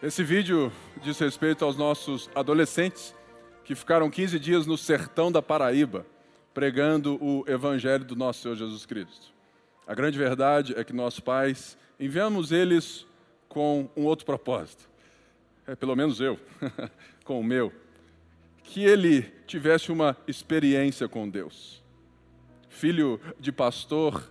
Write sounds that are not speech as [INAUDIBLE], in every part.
Esse vídeo diz respeito aos nossos adolescentes que ficaram 15 dias no sertão da Paraíba pregando o evangelho do nosso Senhor Jesus Cristo. A grande verdade é que nós pais enviamos eles com um outro propósito. É pelo menos eu, [LAUGHS] com o meu, que ele tivesse uma experiência com Deus. Filho de pastor,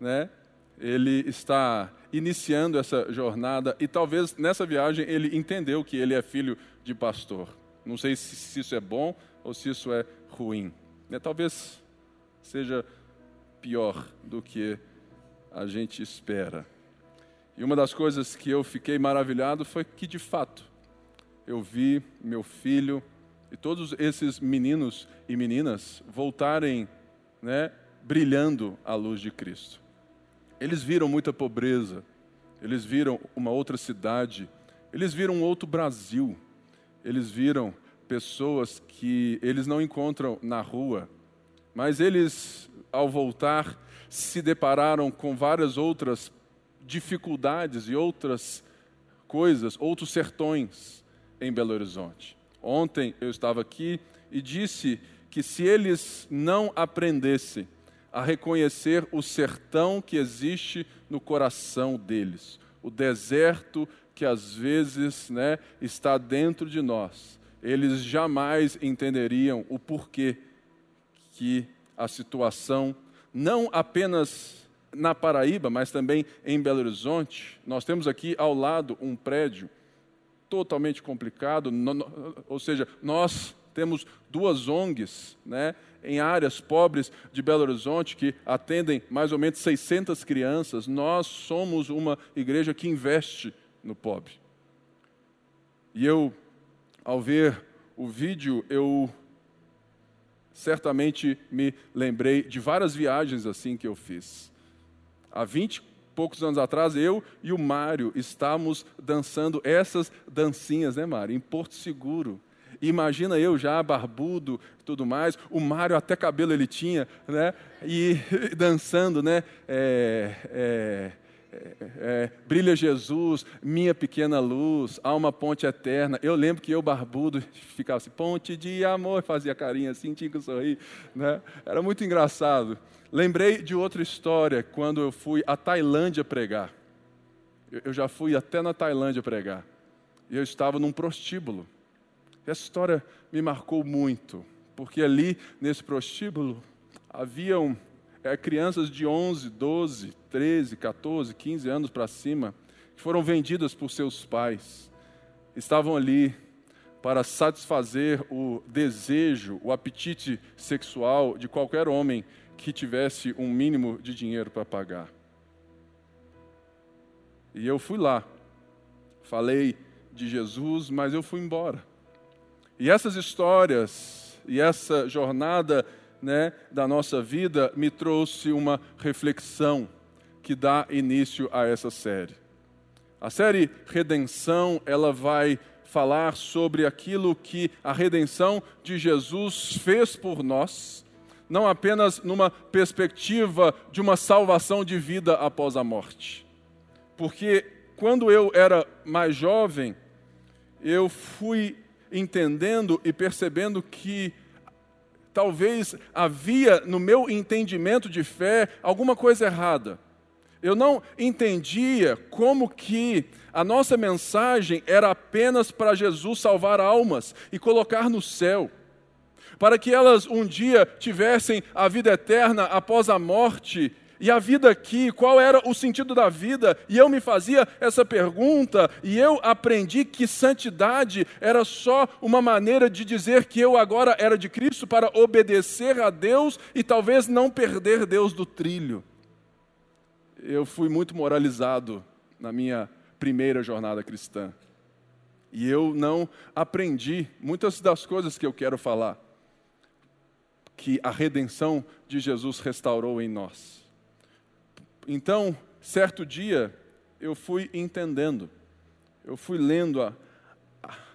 né? Ele está iniciando essa jornada e talvez nessa viagem ele entendeu que ele é filho de pastor. Não sei se, se isso é bom ou se isso é ruim. Né? Talvez seja pior do que a gente espera. E uma das coisas que eu fiquei maravilhado foi que, de fato, eu vi meu filho e todos esses meninos e meninas voltarem né, brilhando à luz de Cristo. Eles viram muita pobreza, eles viram uma outra cidade, eles viram um outro Brasil, eles viram pessoas que eles não encontram na rua, mas eles, ao voltar, se depararam com várias outras dificuldades e outras coisas, outros sertões em Belo Horizonte. Ontem eu estava aqui e disse que se eles não aprendessem a reconhecer o sertão que existe no coração deles, o deserto que às vezes né, está dentro de nós. Eles jamais entenderiam o porquê que a situação, não apenas na Paraíba, mas também em Belo Horizonte, nós temos aqui ao lado um prédio totalmente complicado, ou seja, nós temos duas ONGs, né, em áreas pobres de Belo Horizonte, que atendem mais ou menos 600 crianças. Nós somos uma igreja que investe no pobre. E eu, ao ver o vídeo, eu certamente me lembrei de várias viagens assim que eu fiz. Há 20 e poucos anos atrás, eu e o Mário estávamos dançando essas dancinhas, né, Mário? Em Porto Seguro. Imagina eu já barbudo tudo mais, o Mário até cabelo ele tinha, né? E [LAUGHS] dançando, né? É, é, é, é, brilha Jesus, minha pequena luz, há uma ponte eterna. Eu lembro que eu, barbudo, [LAUGHS] ficava assim, ponte de amor, fazia carinha assim, tinha que sorrir. Né? Era muito engraçado. Lembrei de outra história, quando eu fui à Tailândia pregar. Eu já fui até na Tailândia pregar. E eu estava num prostíbulo. Essa história me marcou muito, porque ali, nesse prostíbulo, haviam é, crianças de 11, 12, 13, 14, 15 anos para cima, que foram vendidas por seus pais. Estavam ali para satisfazer o desejo, o apetite sexual de qualquer homem que tivesse um mínimo de dinheiro para pagar. E eu fui lá, falei de Jesus, mas eu fui embora. E essas histórias e essa jornada né, da nossa vida me trouxe uma reflexão que dá início a essa série. A série Redenção, ela vai falar sobre aquilo que a redenção de Jesus fez por nós, não apenas numa perspectiva de uma salvação de vida após a morte. Porque quando eu era mais jovem, eu fui entendendo e percebendo que talvez havia no meu entendimento de fé alguma coisa errada. Eu não entendia como que a nossa mensagem era apenas para Jesus salvar almas e colocar no céu, para que elas um dia tivessem a vida eterna após a morte e a vida aqui, qual era o sentido da vida? E eu me fazia essa pergunta, e eu aprendi que santidade era só uma maneira de dizer que eu agora era de Cristo para obedecer a Deus e talvez não perder Deus do trilho. Eu fui muito moralizado na minha primeira jornada cristã. E eu não aprendi muitas das coisas que eu quero falar, que a redenção de Jesus restaurou em nós. Então, certo dia, eu fui entendendo, eu fui lendo a,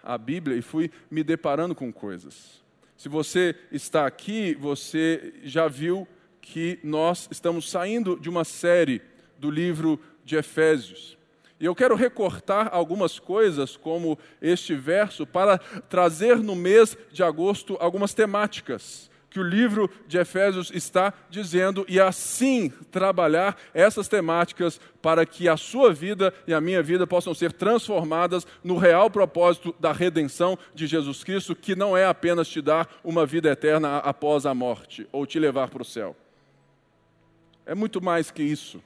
a Bíblia e fui me deparando com coisas. Se você está aqui, você já viu que nós estamos saindo de uma série do livro de Efésios. E eu quero recortar algumas coisas, como este verso, para trazer no mês de agosto algumas temáticas que o livro de Efésios está dizendo e assim trabalhar essas temáticas para que a sua vida e a minha vida possam ser transformadas no real propósito da redenção de Jesus Cristo, que não é apenas te dar uma vida eterna após a morte ou te levar para o céu. É muito mais que isso.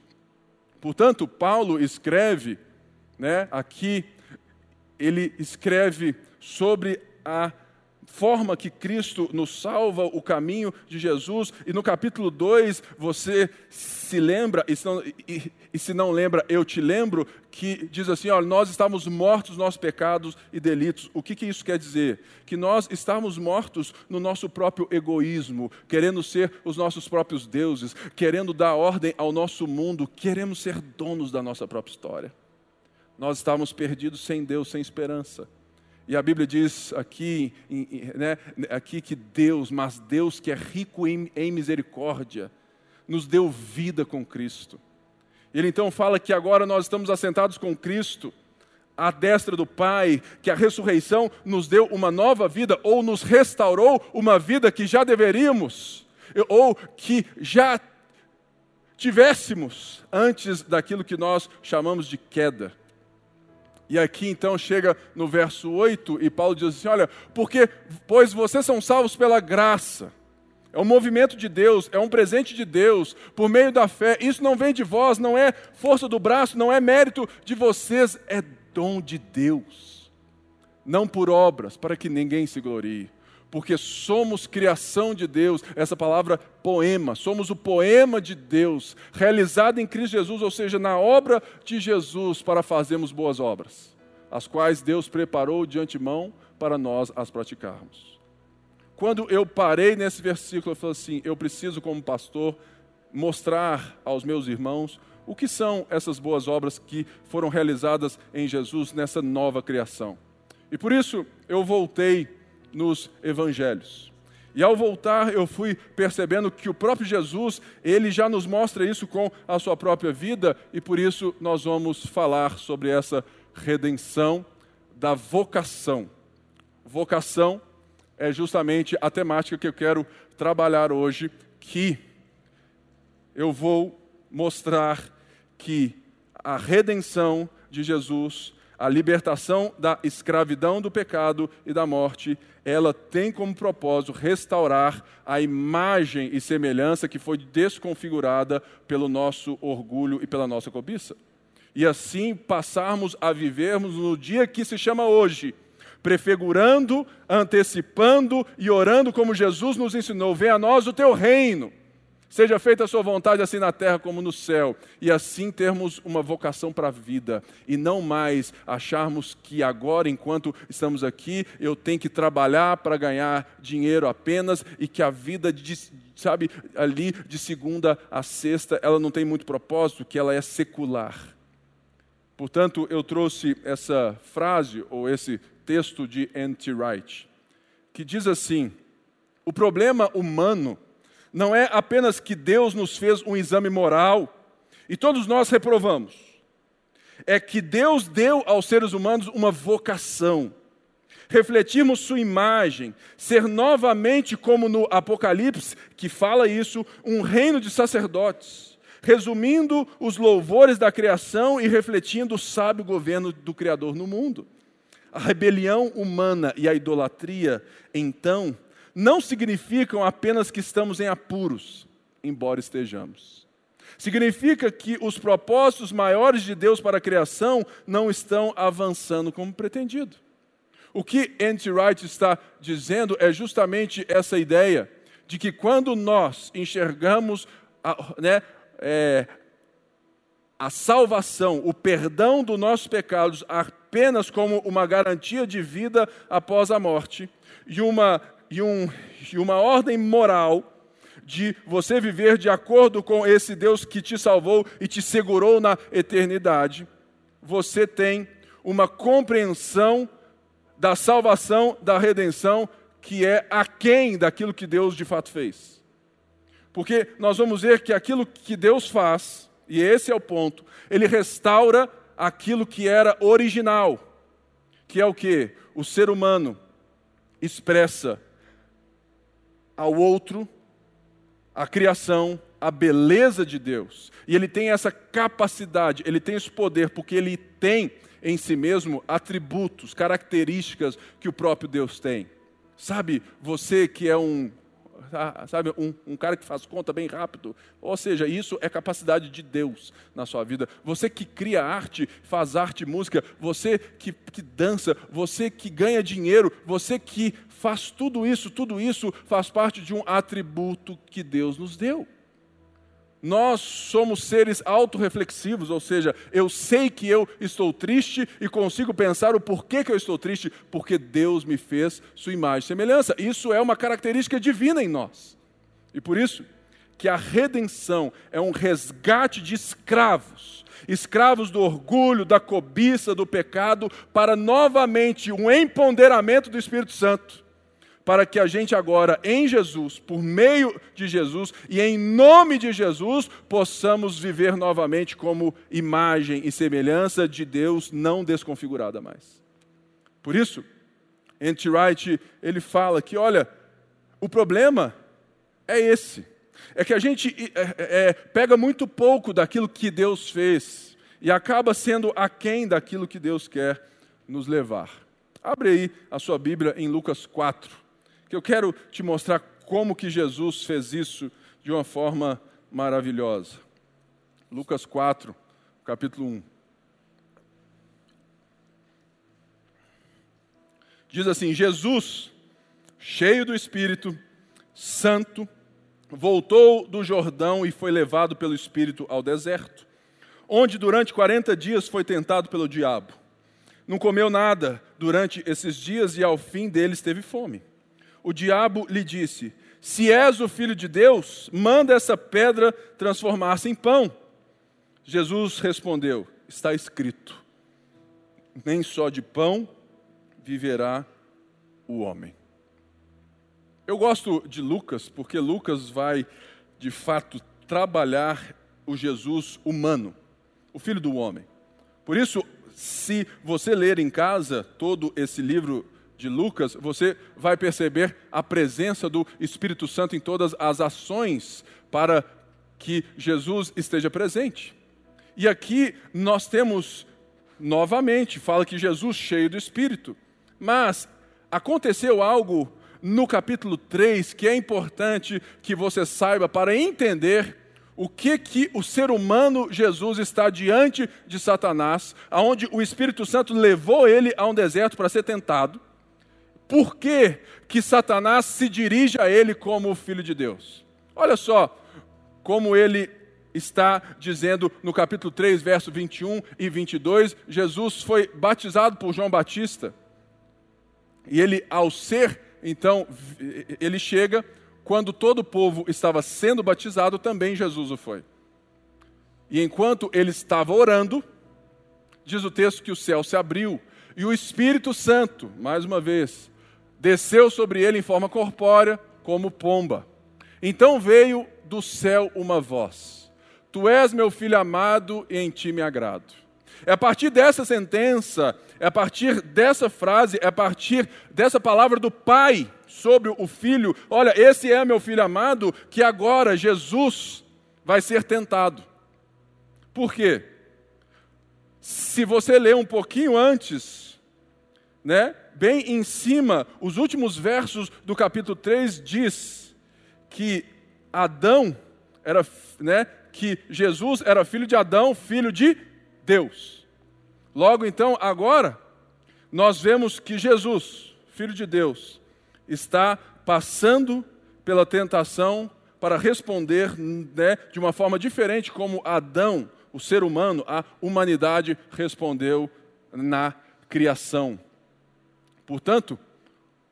Portanto, Paulo escreve, né, aqui, ele escreve sobre a forma que Cristo nos salva, o caminho de Jesus. E no capítulo 2, você se lembra, e se, não, e, e se não, lembra, eu te lembro, que diz assim: olha, nós estávamos mortos nos nossos pecados e delitos. O que, que isso quer dizer? Que nós estamos mortos no nosso próprio egoísmo, querendo ser os nossos próprios deuses, querendo dar ordem ao nosso mundo, queremos ser donos da nossa própria história. Nós estávamos perdidos sem Deus, sem esperança. E a Bíblia diz aqui, né, aqui que Deus, mas Deus que é rico em, em misericórdia, nos deu vida com Cristo. Ele então fala que agora nós estamos assentados com Cristo, à destra do Pai, que a ressurreição nos deu uma nova vida, ou nos restaurou uma vida que já deveríamos, ou que já tivéssemos antes daquilo que nós chamamos de queda. E aqui então chega no verso 8 e Paulo diz assim: Olha, porque, pois vocês são salvos pela graça. É um movimento de Deus, é um presente de Deus, por meio da fé. Isso não vem de vós, não é força do braço, não é mérito de vocês, é dom de Deus. Não por obras, para que ninguém se glorie porque somos criação de Deus, essa palavra poema, somos o poema de Deus, realizado em Cristo Jesus, ou seja, na obra de Jesus, para fazermos boas obras, as quais Deus preparou de antemão para nós as praticarmos. Quando eu parei nesse versículo, eu falei assim: eu preciso, como pastor, mostrar aos meus irmãos o que são essas boas obras que foram realizadas em Jesus nessa nova criação. E por isso eu voltei nos evangelhos. E ao voltar, eu fui percebendo que o próprio Jesus, ele já nos mostra isso com a sua própria vida, e por isso nós vamos falar sobre essa redenção da vocação. Vocação é justamente a temática que eu quero trabalhar hoje, que eu vou mostrar que a redenção de Jesus a libertação da escravidão do pecado e da morte, ela tem como propósito restaurar a imagem e semelhança que foi desconfigurada pelo nosso orgulho e pela nossa cobiça. E assim passarmos a vivermos no dia que se chama hoje, prefigurando, antecipando e orando como Jesus nos ensinou: venha a nós o teu reino. Seja feita a sua vontade, assim na terra como no céu, e assim termos uma vocação para a vida, e não mais acharmos que agora, enquanto estamos aqui, eu tenho que trabalhar para ganhar dinheiro apenas, e que a vida, de, sabe, ali de segunda a sexta, ela não tem muito propósito, que ela é secular. Portanto, eu trouxe essa frase, ou esse texto de N.T. Wright, que diz assim: o problema humano não é apenas que Deus nos fez um exame moral e todos nós reprovamos. É que Deus deu aos seres humanos uma vocação. Refletirmos sua imagem, ser novamente, como no Apocalipse, que fala isso, um reino de sacerdotes, resumindo os louvores da criação e refletindo o sábio governo do Criador no mundo. A rebelião humana e a idolatria, então, não significam apenas que estamos em apuros, embora estejamos. Significa que os propósitos maiores de Deus para a criação não estão avançando como pretendido. O que N.T. Wright está dizendo é justamente essa ideia de que quando nós enxergamos a, né, é, a salvação, o perdão dos nossos pecados apenas como uma garantia de vida após a morte e uma e, um, e uma ordem moral de você viver de acordo com esse Deus que te salvou e te segurou na eternidade, você tem uma compreensão da salvação, da redenção, que é aquém daquilo que Deus de fato fez. Porque nós vamos ver que aquilo que Deus faz, e esse é o ponto, ele restaura aquilo que era original, que é o que? O ser humano expressa ao outro a criação, a beleza de Deus. E ele tem essa capacidade, ele tem esse poder, porque ele tem em si mesmo atributos, características que o próprio Deus tem. Sabe, você que é um sabe, um, um, cara que faz conta bem rápido. Ou seja, isso é capacidade de Deus na sua vida. Você que cria arte, faz arte, música, você que, que dança, você que ganha dinheiro, você que faz tudo isso, tudo isso faz parte de um atributo que Deus nos deu. Nós somos seres autorreflexivos, ou seja, eu sei que eu estou triste e consigo pensar o porquê que eu estou triste, porque Deus me fez sua imagem e semelhança. Isso é uma característica divina em nós. E por isso que a redenção é um resgate de escravos, escravos do orgulho, da cobiça, do pecado, para novamente um empoderamento do Espírito Santo para que a gente agora, em Jesus, por meio de Jesus e em nome de Jesus, possamos viver novamente como imagem e semelhança de Deus não desconfigurada mais. Por isso, N.T. Wright, ele fala que, olha, o problema é esse. É que a gente é, é, é, pega muito pouco daquilo que Deus fez e acaba sendo aquém daquilo que Deus quer nos levar. Abre aí a sua Bíblia em Lucas 4 que eu quero te mostrar como que Jesus fez isso de uma forma maravilhosa. Lucas 4, capítulo 1. Diz assim: Jesus, cheio do Espírito Santo, voltou do Jordão e foi levado pelo Espírito ao deserto, onde durante 40 dias foi tentado pelo diabo. Não comeu nada durante esses dias e ao fim deles teve fome o diabo lhe disse: Se és o filho de Deus, manda essa pedra transformar-se em pão. Jesus respondeu: Está escrito: Nem só de pão viverá o homem. Eu gosto de Lucas porque Lucas vai, de fato, trabalhar o Jesus humano, o filho do homem. Por isso, se você ler em casa todo esse livro de Lucas, você vai perceber a presença do Espírito Santo em todas as ações para que Jesus esteja presente. E aqui nós temos novamente, fala que Jesus cheio do Espírito. Mas aconteceu algo no capítulo 3 que é importante que você saiba para entender o que que o ser humano Jesus está diante de Satanás, aonde o Espírito Santo levou ele a um deserto para ser tentado por que, que Satanás se dirige a ele como o filho de Deus. Olha só como ele está dizendo no capítulo 3, verso 21 e 22, Jesus foi batizado por João Batista. E ele, ao ser, então, ele chega, quando todo o povo estava sendo batizado, também Jesus o foi. E enquanto ele estava orando, diz o texto que o céu se abriu e o Espírito Santo, mais uma vez, desceu sobre ele em forma corpórea, como pomba. Então veio do céu uma voz: Tu és meu filho amado e em ti me agrado. É a partir dessa sentença, é a partir dessa frase, é a partir dessa palavra do Pai sobre o filho: Olha, esse é meu filho amado, que agora Jesus vai ser tentado. Por quê? Se você ler um pouquinho antes, né? bem em cima, os últimos versos do capítulo 3 diz que Adão era, né, que Jesus era filho de Adão, filho de Deus. Logo então, agora, nós vemos que Jesus, filho de Deus, está passando pela tentação para responder né, de uma forma diferente como Adão, o ser humano, a humanidade respondeu na criação. Portanto,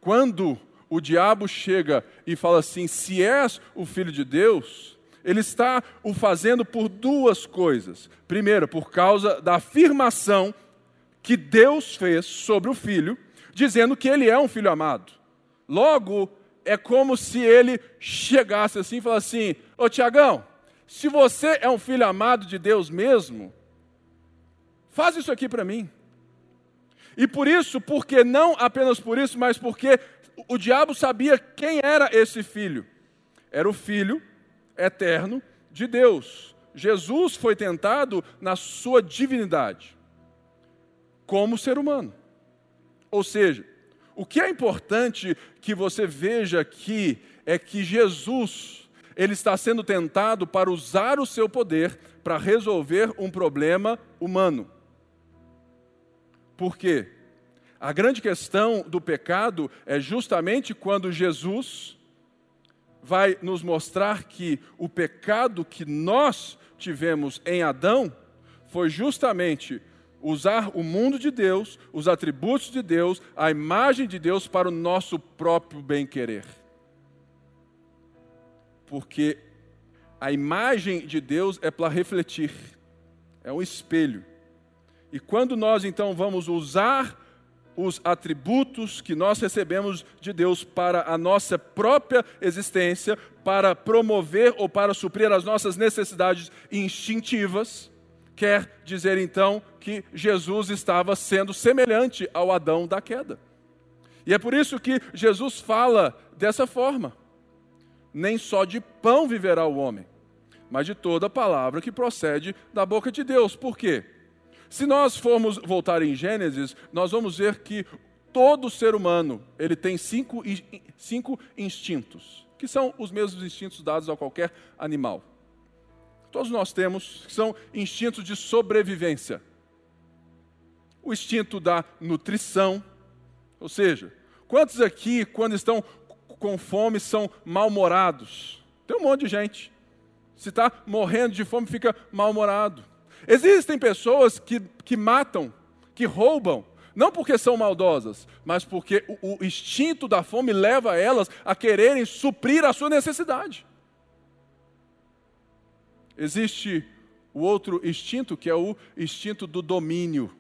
quando o diabo chega e fala assim: se és o filho de Deus, ele está o fazendo por duas coisas. Primeiro, por causa da afirmação que Deus fez sobre o filho, dizendo que ele é um filho amado. Logo, é como se ele chegasse assim e falasse assim: Ô Tiagão, se você é um filho amado de Deus mesmo, Faz isso aqui para mim. E por isso, porque não apenas por isso, mas porque o diabo sabia quem era esse filho. Era o filho eterno de Deus. Jesus foi tentado na sua divindade, como ser humano. Ou seja, o que é importante que você veja aqui é que Jesus, ele está sendo tentado para usar o seu poder para resolver um problema humano. Por quê? A grande questão do pecado é justamente quando Jesus vai nos mostrar que o pecado que nós tivemos em Adão foi justamente usar o mundo de Deus, os atributos de Deus, a imagem de Deus para o nosso próprio bem-querer. Porque a imagem de Deus é para refletir, é um espelho. E quando nós então vamos usar os atributos que nós recebemos de Deus para a nossa própria existência, para promover ou para suprir as nossas necessidades instintivas, quer dizer então que Jesus estava sendo semelhante ao Adão da queda. E é por isso que Jesus fala dessa forma: nem só de pão viverá o homem, mas de toda palavra que procede da boca de Deus. Por quê? Se nós formos voltar em Gênesis, nós vamos ver que todo ser humano ele tem cinco, cinco instintos, que são os mesmos instintos dados a qualquer animal. Todos nós temos, que são instintos de sobrevivência. O instinto da nutrição, ou seja, quantos aqui, quando estão com fome, são mal-humorados? Tem um monte de gente. Se está morrendo de fome, fica mal-humorado. Existem pessoas que, que matam, que roubam, não porque são maldosas, mas porque o, o instinto da fome leva elas a quererem suprir a sua necessidade. Existe o outro instinto, que é o instinto do domínio,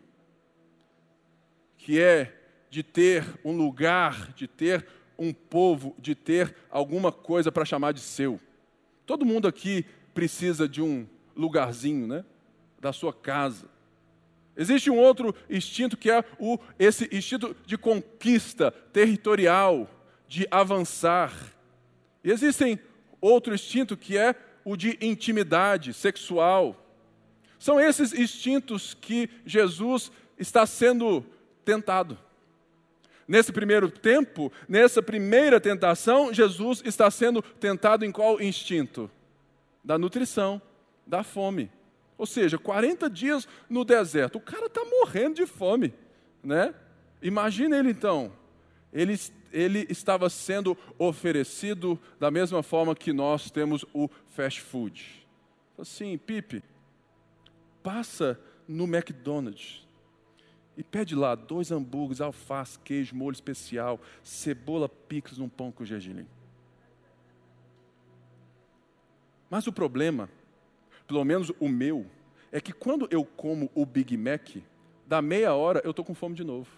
que é de ter um lugar, de ter um povo, de ter alguma coisa para chamar de seu. Todo mundo aqui precisa de um lugarzinho, né? Da sua casa. Existe um outro instinto que é o, esse instinto de conquista territorial, de avançar. E existem outro instinto que é o de intimidade sexual. São esses instintos que Jesus está sendo tentado. Nesse primeiro tempo, nessa primeira tentação, Jesus está sendo tentado em qual instinto? Da nutrição, da fome. Ou seja, 40 dias no deserto. O cara está morrendo de fome, né? Imagina ele então. Ele, ele estava sendo oferecido da mesma forma que nós temos o fast food. Assim, Pipe, passa no McDonald's e pede lá dois hambúrgueres, alface, queijo, molho especial, cebola picles num pão com gergelim. Mas o problema pelo menos o meu, é que quando eu como o Big Mac, da meia hora eu estou com fome de novo.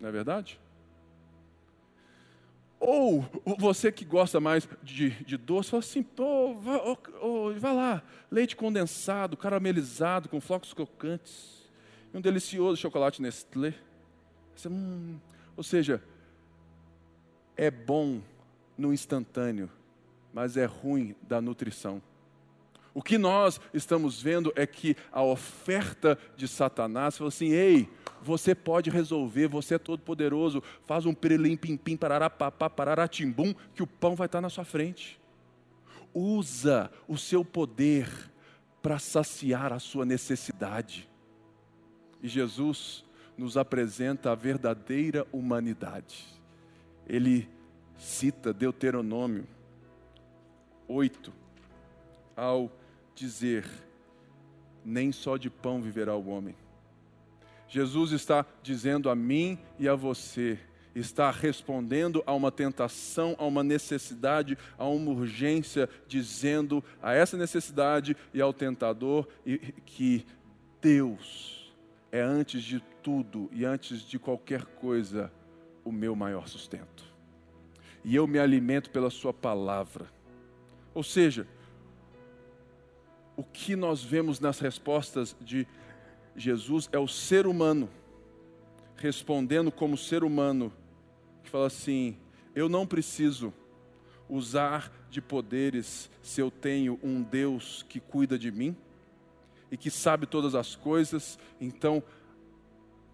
Não é verdade? Ou você que gosta mais de, de doce, fala assim, oh, vai, oh, oh, vai lá, leite condensado, caramelizado, com flocos crocantes, e um delicioso chocolate Nestlé. Você, hum, ou seja, é bom no instantâneo, mas é ruim da nutrição. O que nós estamos vendo é que a oferta de Satanás falou assim: ei, você pode resolver, você é todo poderoso, faz um perelim pim pim parará papá parará timbum, que o pão vai estar na sua frente. Usa o seu poder para saciar a sua necessidade. E Jesus nos apresenta a verdadeira humanidade. Ele cita Deuteronômio 8 ao dizer: nem só de pão viverá o homem. Jesus está dizendo a mim e a você, está respondendo a uma tentação, a uma necessidade, a uma urgência, dizendo a essa necessidade e ao tentador que Deus é antes de tudo e antes de qualquer coisa o meu maior sustento. E eu me alimento pela Sua palavra. Ou seja, o que nós vemos nas respostas de Jesus é o ser humano, respondendo como ser humano, que fala assim: eu não preciso usar de poderes se eu tenho um Deus que cuida de mim e que sabe todas as coisas, então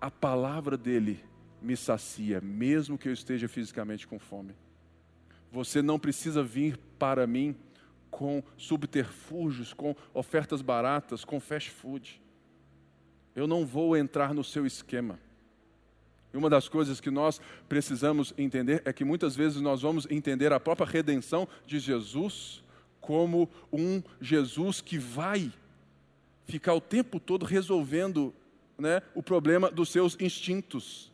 a palavra dele me sacia, mesmo que eu esteja fisicamente com fome. Você não precisa vir para mim com subterfúgios, com ofertas baratas, com fast food. Eu não vou entrar no seu esquema. E uma das coisas que nós precisamos entender é que muitas vezes nós vamos entender a própria redenção de Jesus como um Jesus que vai ficar o tempo todo resolvendo né, o problema dos seus instintos,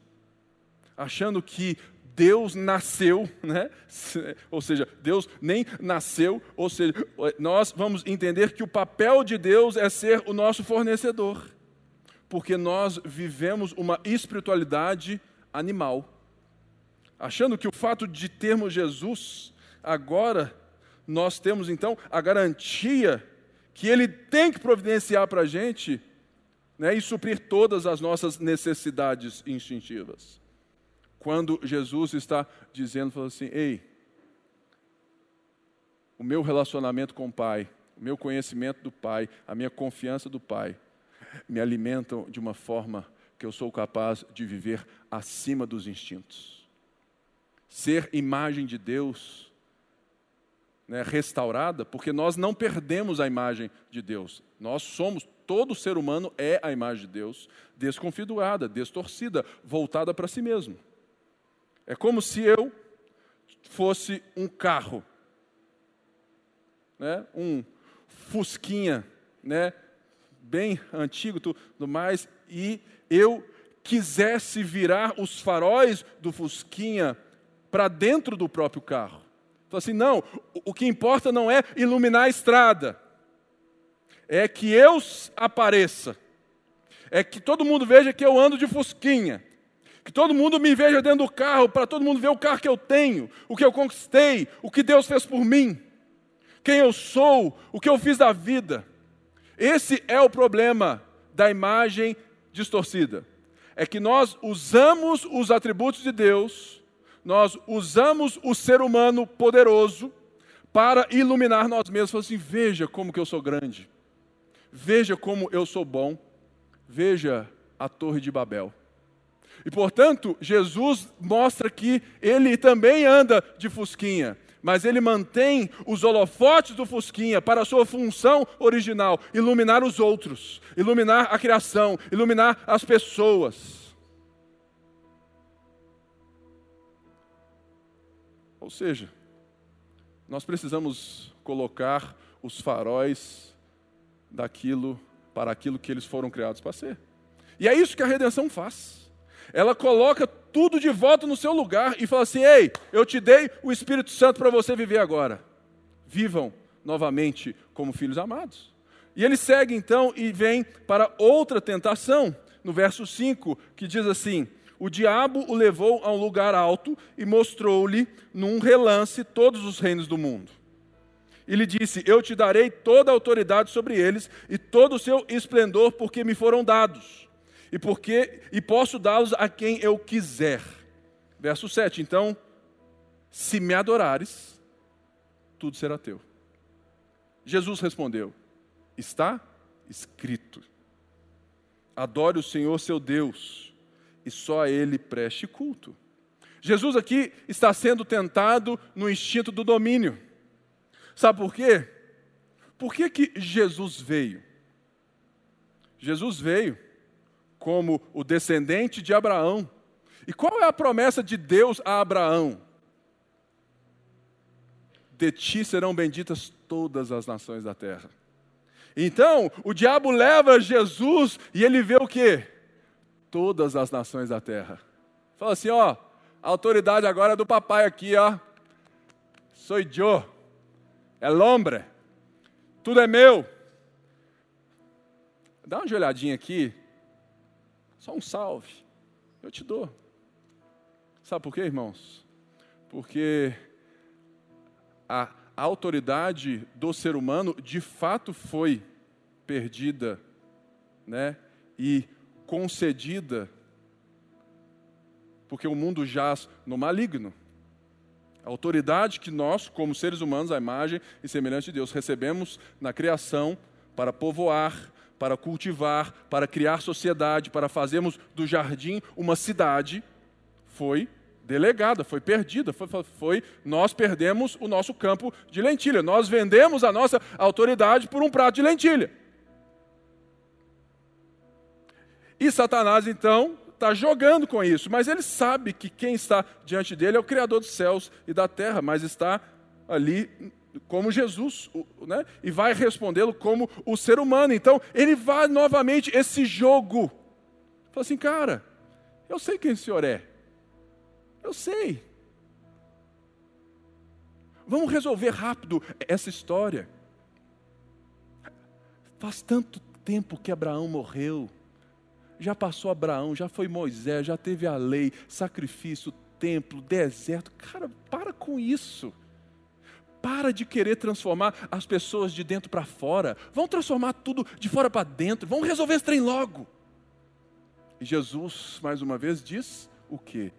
achando que Deus nasceu, né? ou seja, Deus nem nasceu, ou seja, nós vamos entender que o papel de Deus é ser o nosso fornecedor, porque nós vivemos uma espiritualidade animal, achando que o fato de termos Jesus, agora nós temos então a garantia que Ele tem que providenciar para a gente né, e suprir todas as nossas necessidades instintivas quando Jesus está dizendo, fala assim, ei, o meu relacionamento com o Pai, o meu conhecimento do Pai, a minha confiança do Pai, me alimentam de uma forma que eu sou capaz de viver acima dos instintos. Ser imagem de Deus né, restaurada, porque nós não perdemos a imagem de Deus. Nós somos, todo ser humano é a imagem de Deus, desconfigurada, distorcida, voltada para si mesmo. É como se eu fosse um carro, né? um fusquinha, né? bem antigo tudo mais, e eu quisesse virar os faróis do fusquinha para dentro do próprio carro. Então assim, não, o que importa não é iluminar a estrada, é que eu apareça, é que todo mundo veja que eu ando de fusquinha, que todo mundo me veja dentro do carro, para todo mundo ver o carro que eu tenho, o que eu conquistei, o que Deus fez por mim, quem eu sou, o que eu fiz da vida. Esse é o problema da imagem distorcida. É que nós usamos os atributos de Deus, nós usamos o ser humano poderoso para iluminar nós mesmos. Falar assim: veja como que eu sou grande, veja como eu sou bom, veja a Torre de Babel. E portanto, Jesus mostra que ele também anda de fusquinha, mas ele mantém os holofotes do fusquinha para a sua função original, iluminar os outros, iluminar a criação, iluminar as pessoas. Ou seja, nós precisamos colocar os faróis daquilo para aquilo que eles foram criados para ser. E é isso que a redenção faz ela coloca tudo de volta no seu lugar e fala assim: Ei, eu te dei o Espírito Santo para você viver agora. Vivam novamente como filhos amados. E ele segue então e vem para outra tentação, no verso 5, que diz assim: O diabo o levou a um lugar alto e mostrou-lhe, num relance, todos os reinos do mundo. E lhe disse: Eu te darei toda a autoridade sobre eles e todo o seu esplendor, porque me foram dados e porque e posso dá-los a quem eu quiser. Verso 7. Então, se me adorares, tudo será teu. Jesus respondeu: Está escrito. Adore o Senhor seu Deus, e só a ele preste culto. Jesus aqui está sendo tentado no instinto do domínio. Sabe por quê? Por que, que Jesus veio? Jesus veio como o descendente de Abraão. E qual é a promessa de Deus a Abraão? De ti serão benditas todas as nações da terra. Então, o diabo leva Jesus e ele vê o que? Todas as nações da terra. Fala assim, ó, a autoridade agora é do papai aqui, ó. Sou eu. É hombre. Tudo é meu. Dá uma olhadinha aqui só um salve. Eu te dou. Sabe por quê, irmãos? Porque a, autoridade do ser humano de fato foi perdida, né? e concedida, porque o mundo jaz no maligno. A autoridade que nós, como seres humanos, à imagem e semelhança de Deus, recebemos na criação para povoar, para cultivar, para criar sociedade, para fazermos do jardim uma cidade, foi delegada, foi perdida, foi, foi, nós perdemos o nosso campo de lentilha, nós vendemos a nossa autoridade por um prato de lentilha. E Satanás então está jogando com isso, mas ele sabe que quem está diante dele é o Criador dos céus e da terra, mas está ali como Jesus, né? e vai respondê-lo como o ser humano. Então, ele vai novamente esse jogo. Fala assim, cara, eu sei quem o senhor é. Eu sei. Vamos resolver rápido essa história. Faz tanto tempo que Abraão morreu. Já passou Abraão, já foi Moisés, já teve a lei, sacrifício, templo, deserto. Cara, para com isso. Para de querer transformar as pessoas de dentro para fora. Vão transformar tudo de fora para dentro. Vamos resolver esse trem logo. E Jesus, mais uma vez, diz o que?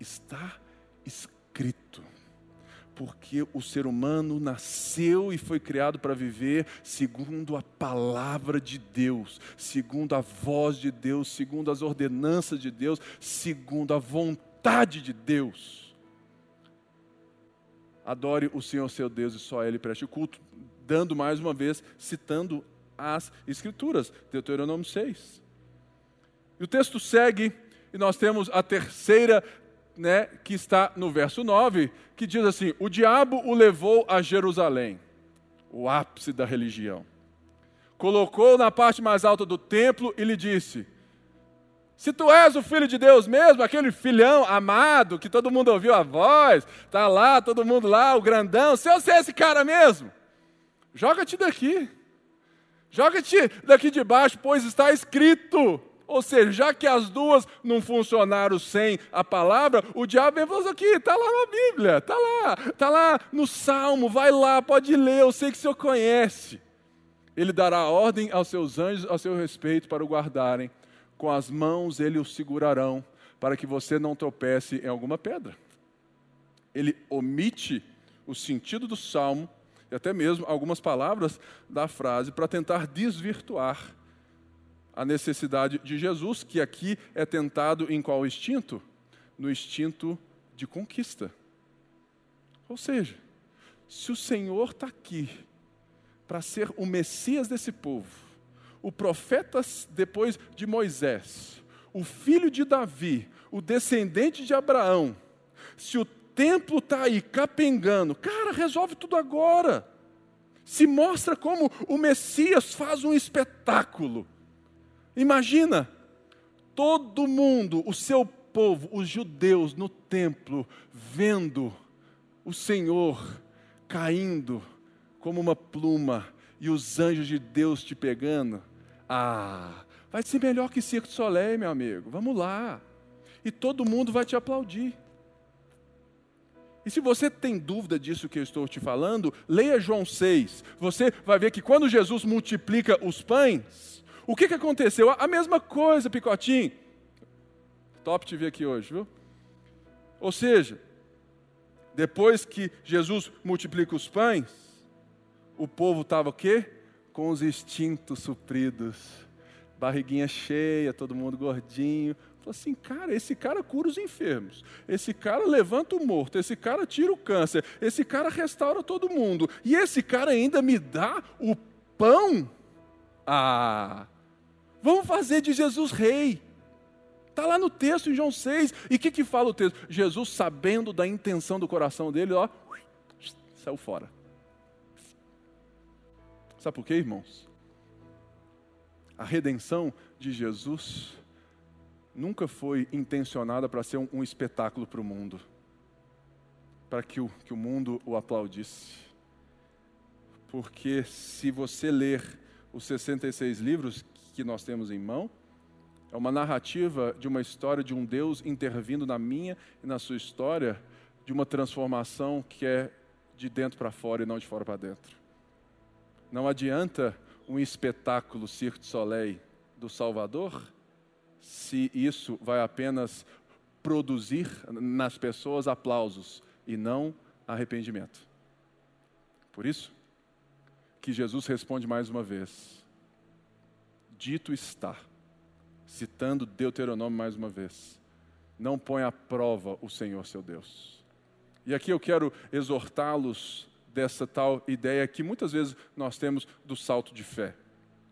Está escrito porque o ser humano nasceu e foi criado para viver segundo a palavra de Deus, segundo a voz de Deus, segundo as ordenanças de Deus, segundo a vontade de Deus. Adore o Senhor seu Deus e só a Ele preste culto, dando mais uma vez, citando as Escrituras, Deuteronômio 6. E o texto segue, e nós temos a terceira né, que está no verso 9, que diz assim: O diabo o levou a Jerusalém, o ápice da religião. Colocou na parte mais alta do templo e lhe disse: Se tu és o filho de Deus mesmo, aquele filhão amado que todo mundo ouviu a voz, tá lá, todo mundo lá, o grandão, se você é esse cara mesmo, joga-te daqui. Joga-te daqui de baixo, pois está escrito: ou seja, já que as duas não funcionaram sem a palavra, o diabo vem falando aqui, está lá na Bíblia, está lá, está lá no Salmo, vai lá, pode ler, eu sei que o senhor conhece. Ele dará ordem aos seus anjos a seu respeito para o guardarem, com as mãos ele o segurarão, para que você não tropece em alguma pedra. Ele omite o sentido do salmo e até mesmo algumas palavras da frase para tentar desvirtuar a necessidade de Jesus, que aqui é tentado em qual instinto? No instinto de conquista. Ou seja, se o Senhor está aqui para ser o Messias desse povo, o profeta depois de Moisés, o filho de Davi, o descendente de Abraão, se o templo está aí capengando, cara, resolve tudo agora. Se mostra como o Messias faz um espetáculo Imagina todo mundo, o seu povo, os judeus no templo, vendo o Senhor caindo como uma pluma e os anjos de Deus te pegando. Ah, vai ser melhor que Circo de Soleil, meu amigo. Vamos lá. E todo mundo vai te aplaudir. E se você tem dúvida disso que eu estou te falando, leia João 6. Você vai ver que quando Jesus multiplica os pães, o que, que aconteceu? A mesma coisa, Picotinho. Top te ver aqui hoje, viu? Ou seja, depois que Jesus multiplica os pães, o povo estava o quê? Com os instintos supridos. Barriguinha cheia, todo mundo gordinho. Falou assim, cara, esse cara cura os enfermos, esse cara levanta o morto, esse cara tira o câncer, esse cara restaura todo mundo, e esse cara ainda me dá o pão. Ah, Vamos fazer de Jesus rei. Está lá no texto em João 6. E o que, que fala o texto? Jesus, sabendo da intenção do coração dele, ó, saiu fora. Sabe por quê, irmãos? A redenção de Jesus nunca foi intencionada para ser um, um espetáculo para o mundo, para que o, que o mundo o aplaudisse. Porque se você ler os 66 livros, que nós temos em mão. É uma narrativa de uma história de um Deus intervindo na minha e na sua história, de uma transformação que é de dentro para fora e não de fora para dentro. Não adianta um espetáculo Cirque du Soleil do Salvador se isso vai apenas produzir nas pessoas aplausos e não arrependimento. Por isso que Jesus responde mais uma vez: Dito está, citando Deuteronômio mais uma vez, não põe à prova o Senhor seu Deus. E aqui eu quero exortá-los dessa tal ideia que muitas vezes nós temos do salto de fé.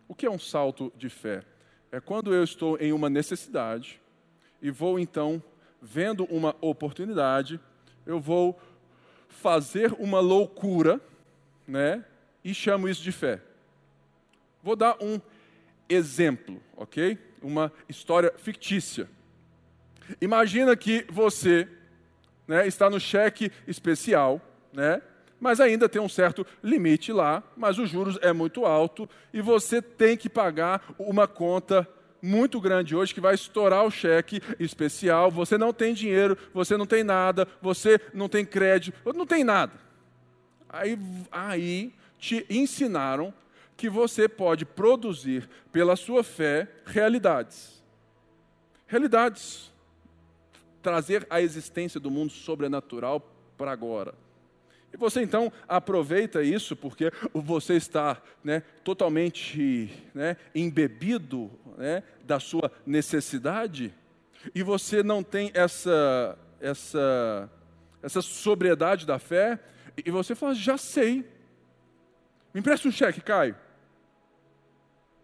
O que é um salto de fé? É quando eu estou em uma necessidade e vou então, vendo uma oportunidade, eu vou fazer uma loucura, né? E chamo isso de fé. Vou dar um exemplo, ok? Uma história fictícia. Imagina que você né, está no cheque especial, né? Mas ainda tem um certo limite lá, mas os juros é muito alto e você tem que pagar uma conta muito grande hoje que vai estourar o cheque especial. Você não tem dinheiro, você não tem nada, você não tem crédito, não tem nada. Aí, aí te ensinaram que você pode produzir pela sua fé realidades. Realidades. Trazer a existência do mundo sobrenatural para agora. Você então aproveita isso porque você está né, totalmente né, embebido né, da sua necessidade e você não tem essa, essa, essa sobriedade da fé e você fala, já sei. Me empresta um cheque, Caio.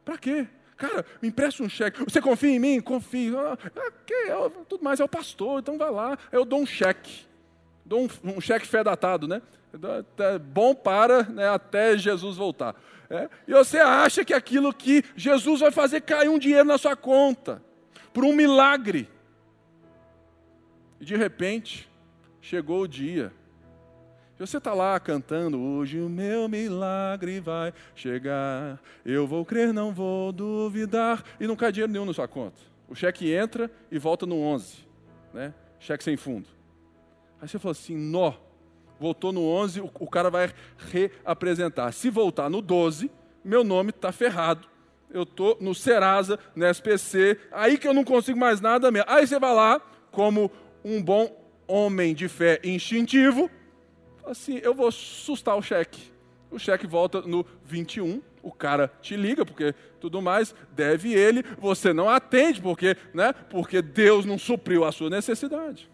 Para quê? Cara, me empresta um cheque. Você confia em mim? Confio. Ah, tudo mais é o pastor, então vai lá. Eu dou um cheque. Dou um, um cheque fé datado, né? É bom para né, até Jesus voltar. É? E você acha que aquilo que Jesus vai fazer cair um dinheiro na sua conta, por um milagre. E de repente, chegou o dia. Você está lá cantando, hoje o meu milagre vai chegar. Eu vou crer, não vou duvidar. E não cai dinheiro nenhum na sua conta. O cheque entra e volta no 11. Né? Cheque sem fundo. Aí você falou assim: nó, voltou no 11, o, o cara vai reapresentar. Se voltar no 12, meu nome está ferrado. Eu estou no Serasa, no SPC, aí que eu não consigo mais nada mesmo. Aí você vai lá, como um bom homem de fé instintivo, assim, eu vou sustar o cheque. O cheque volta no 21, o cara te liga, porque tudo mais deve ele, você não atende, porque, né, porque Deus não supriu a sua necessidade.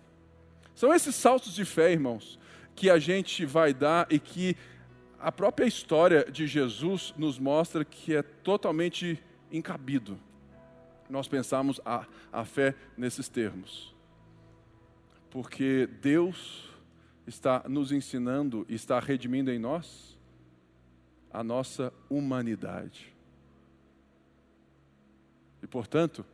São esses saltos de fé, irmãos, que a gente vai dar e que a própria história de Jesus nos mostra que é totalmente incabido nós pensarmos a, a fé nesses termos. Porque Deus está nos ensinando está redimindo em nós a nossa humanidade. E, portanto,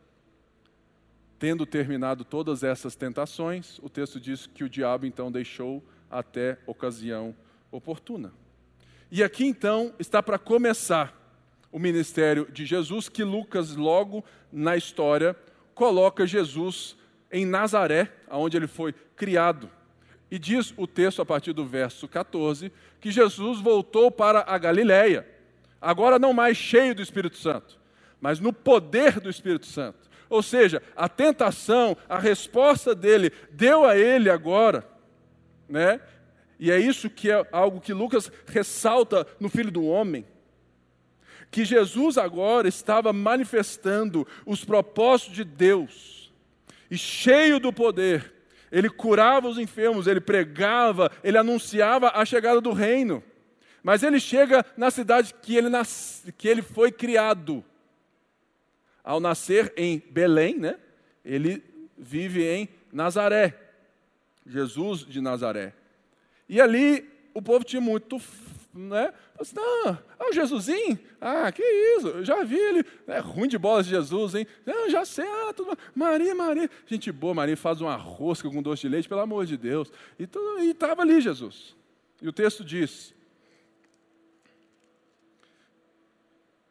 Tendo terminado todas essas tentações, o texto diz que o diabo então deixou até ocasião oportuna. E aqui então está para começar o ministério de Jesus, que Lucas, logo na história, coloca Jesus em Nazaré, onde ele foi criado. E diz o texto a partir do verso 14 que Jesus voltou para a Galiléia, agora não mais cheio do Espírito Santo, mas no poder do Espírito Santo. Ou seja, a tentação, a resposta dele deu a ele agora, né? E é isso que é algo que Lucas ressalta no Filho do Homem. Que Jesus agora estava manifestando os propósitos de Deus, e cheio do poder, ele curava os enfermos, ele pregava, ele anunciava a chegada do reino. Mas ele chega na cidade que ele, nas... que ele foi criado ao nascer em Belém, né, ele vive em Nazaré, Jesus de Nazaré. E ali o povo tinha muito, né? Assim, não, ah, o Jesusinho, ah, que isso, já vi ele, é ruim de bola de Jesus, hein? Não, já sei, ah, tudo, Maria, Maria, gente boa, Maria faz uma rosca com doce de leite, pelo amor de Deus. E estava ali Jesus. E o texto diz: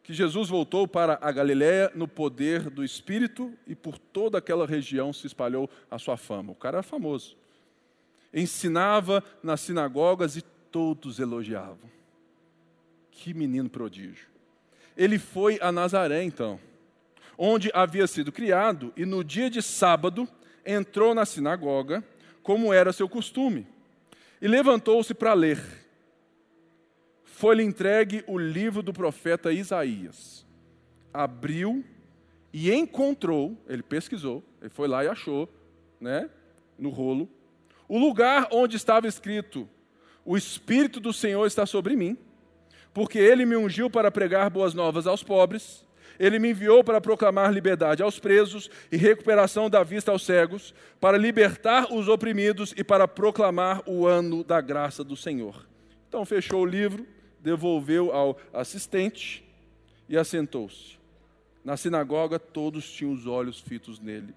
que Jesus voltou para a Galiléia no poder do Espírito e por toda aquela região se espalhou a sua fama. O cara era famoso. Ensinava nas sinagogas e todos elogiavam. Que menino prodígio. Ele foi a Nazaré então, onde havia sido criado, e no dia de sábado entrou na sinagoga, como era seu costume, e levantou-se para ler. Foi-lhe entregue o livro do profeta Isaías. Abriu e encontrou, ele pesquisou, ele foi lá e achou, né, no rolo, o lugar onde estava escrito: O Espírito do Senhor está sobre mim, porque ele me ungiu para pregar boas novas aos pobres ele me enviou para proclamar liberdade aos presos e recuperação da vista aos cegos, para libertar os oprimidos e para proclamar o ano da graça do Senhor. Então fechou o livro, devolveu ao assistente e assentou-se. Na sinagoga, todos tinham os olhos fitos nele.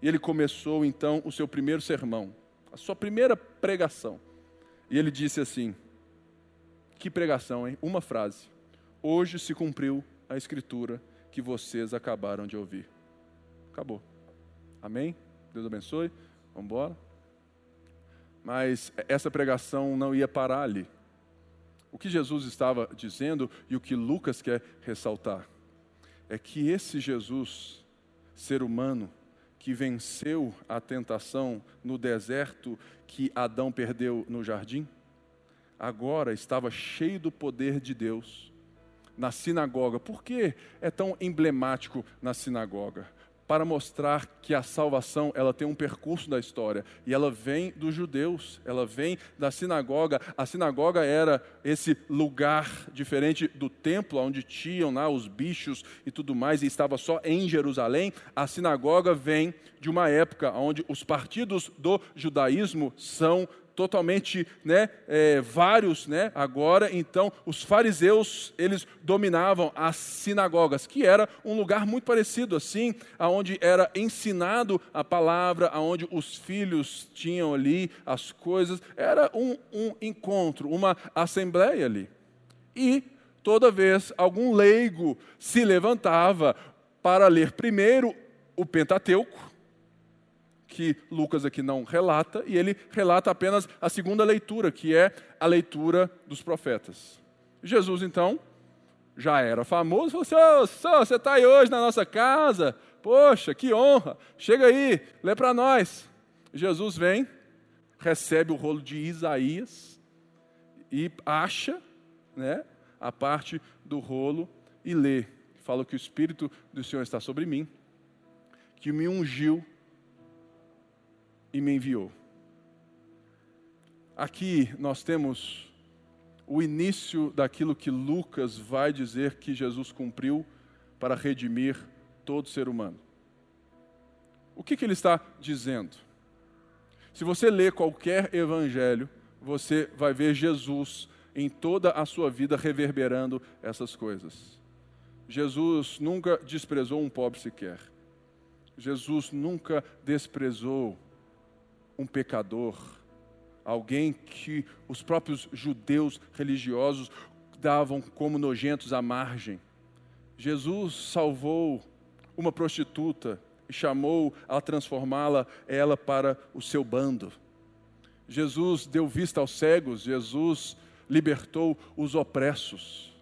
E ele começou então o seu primeiro sermão, a sua primeira pregação. E ele disse assim: Que pregação, hein? Uma frase. Hoje se cumpriu a escritura que vocês acabaram de ouvir. Acabou. Amém? Deus abençoe. Vamos embora. Mas essa pregação não ia parar ali. O que Jesus estava dizendo e o que Lucas quer ressaltar é que esse Jesus, ser humano, que venceu a tentação no deserto que Adão perdeu no jardim, agora estava cheio do poder de Deus na sinagoga. Por que é tão emblemático na sinagoga? Para mostrar que a salvação ela tem um percurso da história e ela vem dos judeus, ela vem da sinagoga. A sinagoga era esse lugar diferente do templo, onde tinham lá os bichos e tudo mais, e estava só em Jerusalém. A sinagoga vem de uma época onde os partidos do judaísmo são totalmente né, é, vários né, agora. Então, os fariseus, eles dominavam as sinagogas, que era um lugar muito parecido assim, aonde era ensinado a palavra, aonde os filhos tinham ali as coisas. Era um, um encontro, uma assembleia ali. E toda vez algum leigo se levantava para ler primeiro o Pentateuco, que Lucas aqui não relata, e ele relata apenas a segunda leitura, que é a leitura dos profetas. Jesus, então, já era famoso, falou assim: oh, você está aí hoje na nossa casa, poxa, que honra, chega aí, lê para nós. Jesus vem, recebe o rolo de Isaías e acha né, a parte do rolo e lê. Fala que o Espírito do Senhor está sobre mim, que me ungiu e me enviou. Aqui nós temos o início daquilo que Lucas vai dizer que Jesus cumpriu para redimir todo ser humano. O que, que ele está dizendo? Se você ler qualquer evangelho, você vai ver Jesus em toda a sua vida reverberando essas coisas. Jesus nunca desprezou um pobre sequer. Jesus nunca desprezou um pecador, alguém que os próprios judeus religiosos davam como nojentos à margem. Jesus salvou uma prostituta e chamou a transformá-la ela para o seu bando. Jesus deu vista aos cegos, Jesus libertou os opressos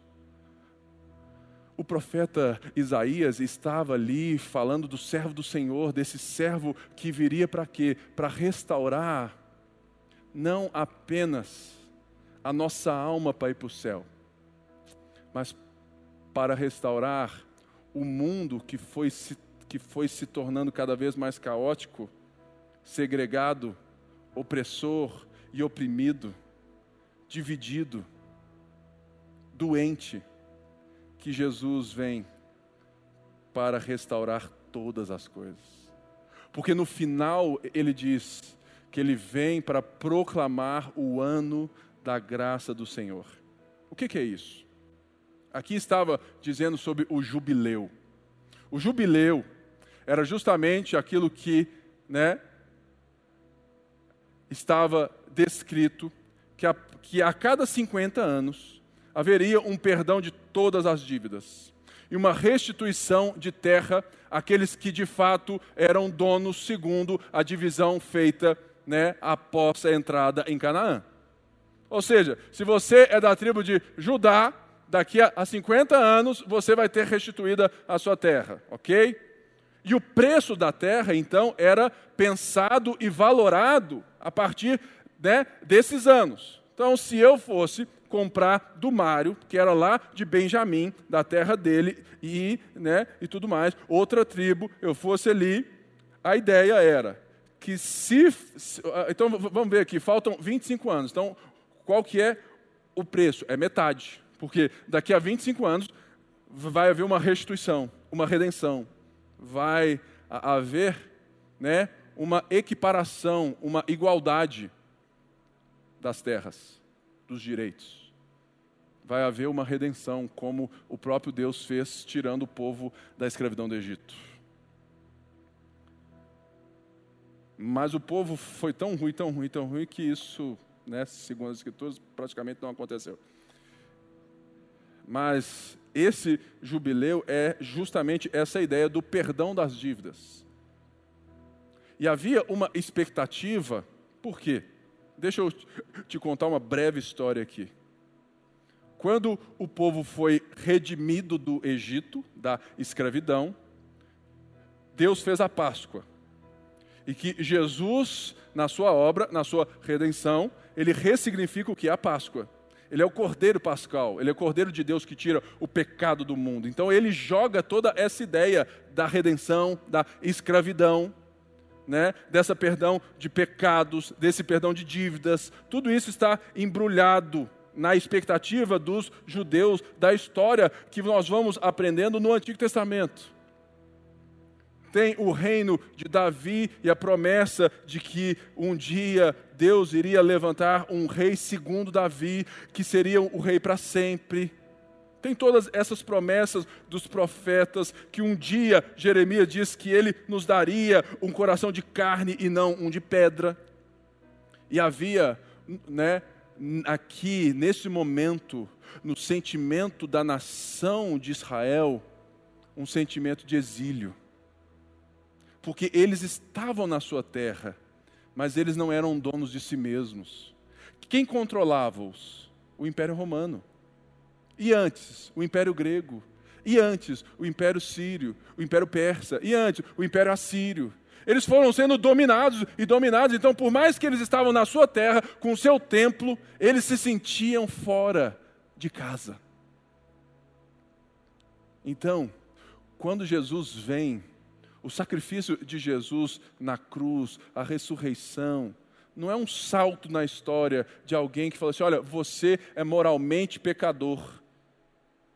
o profeta Isaías estava ali falando do servo do Senhor, desse servo que viria para quê? Para restaurar não apenas a nossa alma para ir para o céu, mas para restaurar o mundo que foi, se, que foi se tornando cada vez mais caótico, segregado, opressor e oprimido, dividido, doente que Jesus vem para restaurar todas as coisas. Porque no final ele diz que ele vem para proclamar o ano da graça do Senhor. O que, que é isso? Aqui estava dizendo sobre o jubileu. O jubileu era justamente aquilo que, né, estava descrito que a, que a cada 50 anos haveria um perdão de todas as dívidas e uma restituição de terra àqueles que de fato eram donos segundo a divisão feita né, após a entrada em Canaã. Ou seja, se você é da tribo de Judá, daqui a 50 anos você vai ter restituída a sua terra, ok? E o preço da terra, então, era pensado e valorado a partir né, desses anos. Então, se eu fosse comprar do Mário, que era lá de Benjamim, da terra dele, e, né, e tudo mais, outra tribo, eu fosse ali, a ideia era que se. Então, vamos ver aqui, faltam 25 anos. Então, qual que é o preço? É metade. Porque daqui a 25 anos vai haver uma restituição, uma redenção. Vai haver né, uma equiparação, uma igualdade das terras, dos direitos. Vai haver uma redenção, como o próprio Deus fez, tirando o povo da escravidão do Egito. Mas o povo foi tão ruim, tão ruim, tão ruim, que isso, né, segundo as Escrituras, praticamente não aconteceu. Mas esse jubileu é justamente essa ideia do perdão das dívidas. E havia uma expectativa, por quê? Deixa eu te contar uma breve história aqui. Quando o povo foi redimido do Egito, da escravidão, Deus fez a Páscoa. E que Jesus, na sua obra, na sua redenção, ele ressignifica o que é a Páscoa. Ele é o Cordeiro Pascal, ele é o Cordeiro de Deus que tira o pecado do mundo. Então ele joga toda essa ideia da redenção, da escravidão, né, dessa perdão de pecados, desse perdão de dívidas, tudo isso está embrulhado na expectativa dos judeus da história que nós vamos aprendendo no Antigo Testamento. Tem o reino de Davi e a promessa de que um dia Deus iria levantar um rei segundo Davi, que seria o rei para sempre. Tem todas essas promessas dos profetas que um dia Jeremias diz que ele nos daria um coração de carne e não um de pedra. E havia, né, aqui nesse momento, no sentimento da nação de Israel, um sentimento de exílio. Porque eles estavam na sua terra, mas eles não eram donos de si mesmos. Quem controlava-os? O Império Romano. E antes, o Império Grego. E antes, o Império Sírio, o Império Persa. E antes, o Império Assírio. Eles foram sendo dominados e dominados. Então, por mais que eles estavam na sua terra, com o seu templo, eles se sentiam fora de casa. Então, quando Jesus vem, o sacrifício de Jesus na cruz, a ressurreição, não é um salto na história de alguém que fala assim: olha, você é moralmente pecador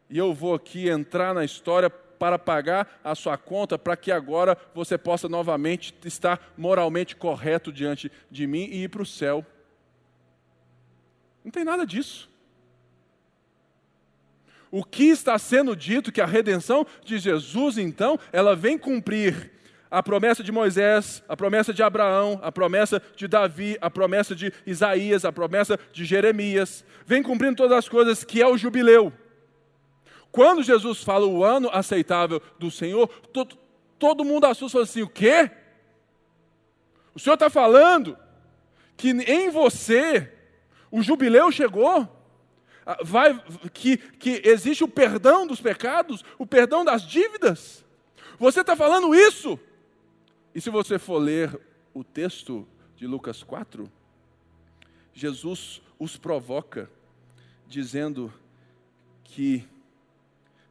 e eu vou aqui entrar na história para pagar a sua conta, para que agora você possa novamente estar moralmente correto diante de mim e ir para o céu. Não tem nada disso. O que está sendo dito que a redenção de Jesus, então, ela vem cumprir a promessa de Moisés, a promessa de Abraão, a promessa de Davi, a promessa de Isaías, a promessa de Jeremias, vem cumprindo todas as coisas que é o jubileu. Quando Jesus fala o ano aceitável do Senhor, todo, todo mundo assusta fala assim: o quê? O Senhor está falando que em você o jubileu chegou? Ah, vai, que, que existe o perdão dos pecados, o perdão das dívidas? Você está falando isso? E se você for ler o texto de Lucas 4, Jesus os provoca, dizendo que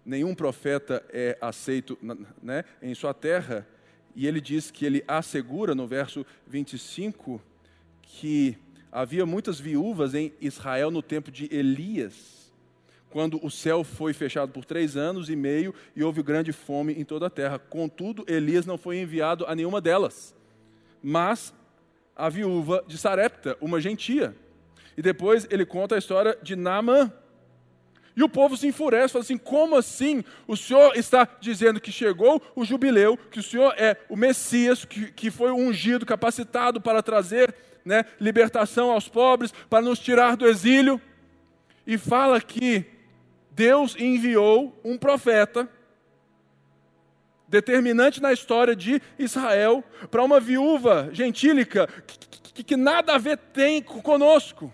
nenhum profeta é aceito né, em sua terra, e ele diz que ele assegura no verso 25 que havia muitas viúvas em Israel no tempo de Elias, quando o céu foi fechado por três anos e meio e houve grande fome em toda a terra. Contudo, Elias não foi enviado a nenhuma delas, mas a viúva de Sarepta, uma gentia. E depois ele conta a história de Naamã, e o povo se enfurece, fala assim: como assim? O Senhor está dizendo que chegou o jubileu, que o Senhor é o Messias, que, que foi ungido, capacitado para trazer né, libertação aos pobres, para nos tirar do exílio. E fala que Deus enviou um profeta, determinante na história de Israel, para uma viúva gentílica que, que, que nada a ver tem conosco.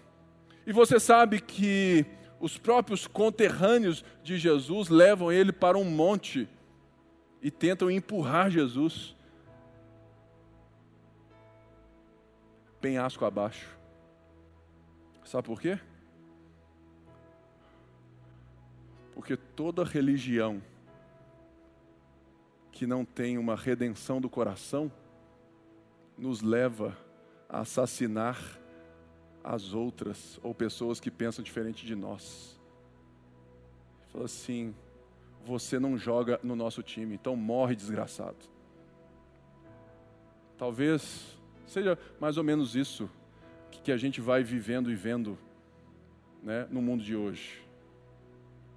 E você sabe que os próprios conterrâneos de Jesus levam ele para um monte e tentam empurrar Jesus penhasco abaixo. Sabe por quê? Porque toda religião que não tem uma redenção do coração nos leva a assassinar as outras ou pessoas que pensam diferente de nós. Fala assim: você não joga no nosso time, então morre desgraçado. Talvez seja mais ou menos isso que a gente vai vivendo e vendo né, no mundo de hoje.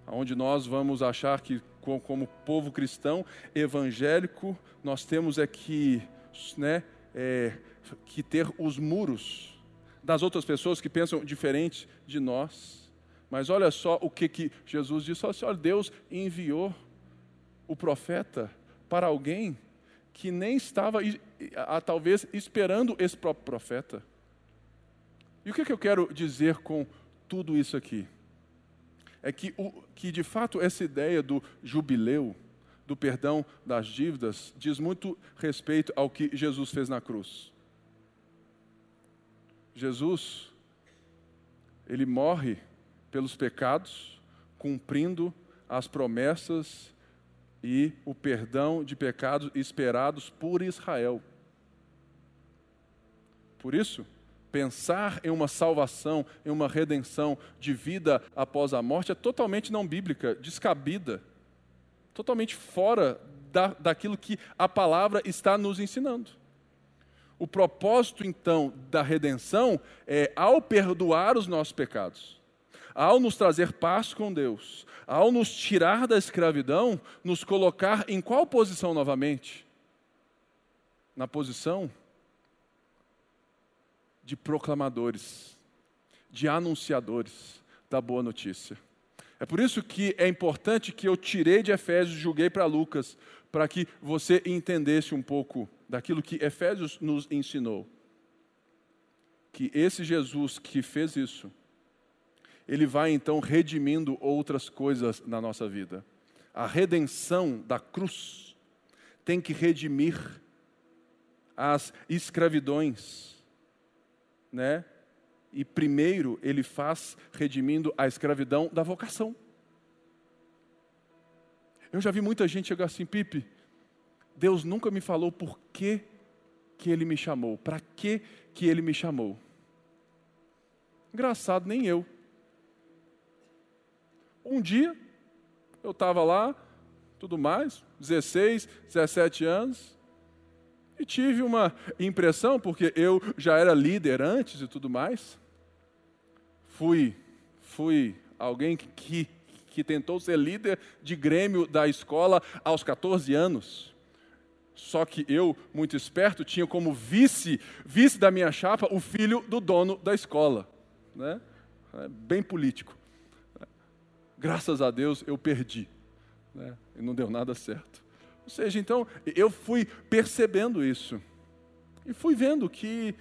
Onde nós vamos achar que, como povo cristão evangélico, nós temos é que, né, é, que ter os muros das outras pessoas que pensam diferente de nós. Mas olha só o que, que Jesus disse: olha, Deus enviou o profeta para alguém que nem estava, talvez, esperando esse próprio profeta. E o que, que eu quero dizer com tudo isso aqui? É que, o, que, de fato, essa ideia do jubileu, do perdão das dívidas, diz muito respeito ao que Jesus fez na cruz. Jesus, ele morre pelos pecados, cumprindo as promessas e o perdão de pecados esperados por Israel. Por isso, pensar em uma salvação, em uma redenção de vida após a morte é totalmente não bíblica, descabida, totalmente fora da, daquilo que a palavra está nos ensinando. O propósito, então, da redenção é, ao perdoar os nossos pecados, ao nos trazer paz com Deus, ao nos tirar da escravidão, nos colocar em qual posição novamente? Na posição de proclamadores, de anunciadores da boa notícia. É por isso que é importante que eu tirei de Efésios e julguei para Lucas, para que você entendesse um pouco daquilo que Efésios nos ensinou. Que esse Jesus que fez isso, ele vai então redimindo outras coisas na nossa vida. A redenção da cruz tem que redimir as escravidões, né? E primeiro ele faz redimindo a escravidão da vocação. Eu já vi muita gente chegar assim, Pipe, Deus nunca me falou por que, que Ele me chamou, para que, que Ele me chamou. Engraçado, nem eu. Um dia, eu estava lá, tudo mais, 16, 17 anos, e tive uma impressão, porque eu já era líder antes e tudo mais. Fui, fui alguém que, que, tentou ser líder de grêmio da escola aos 14 anos. Só que eu, muito esperto, tinha como vice, vice da minha chapa, o filho do dono da escola. Né? É bem político. Graças a Deus eu perdi. Né? E não deu nada certo. Ou seja, então, eu fui percebendo isso. E fui vendo que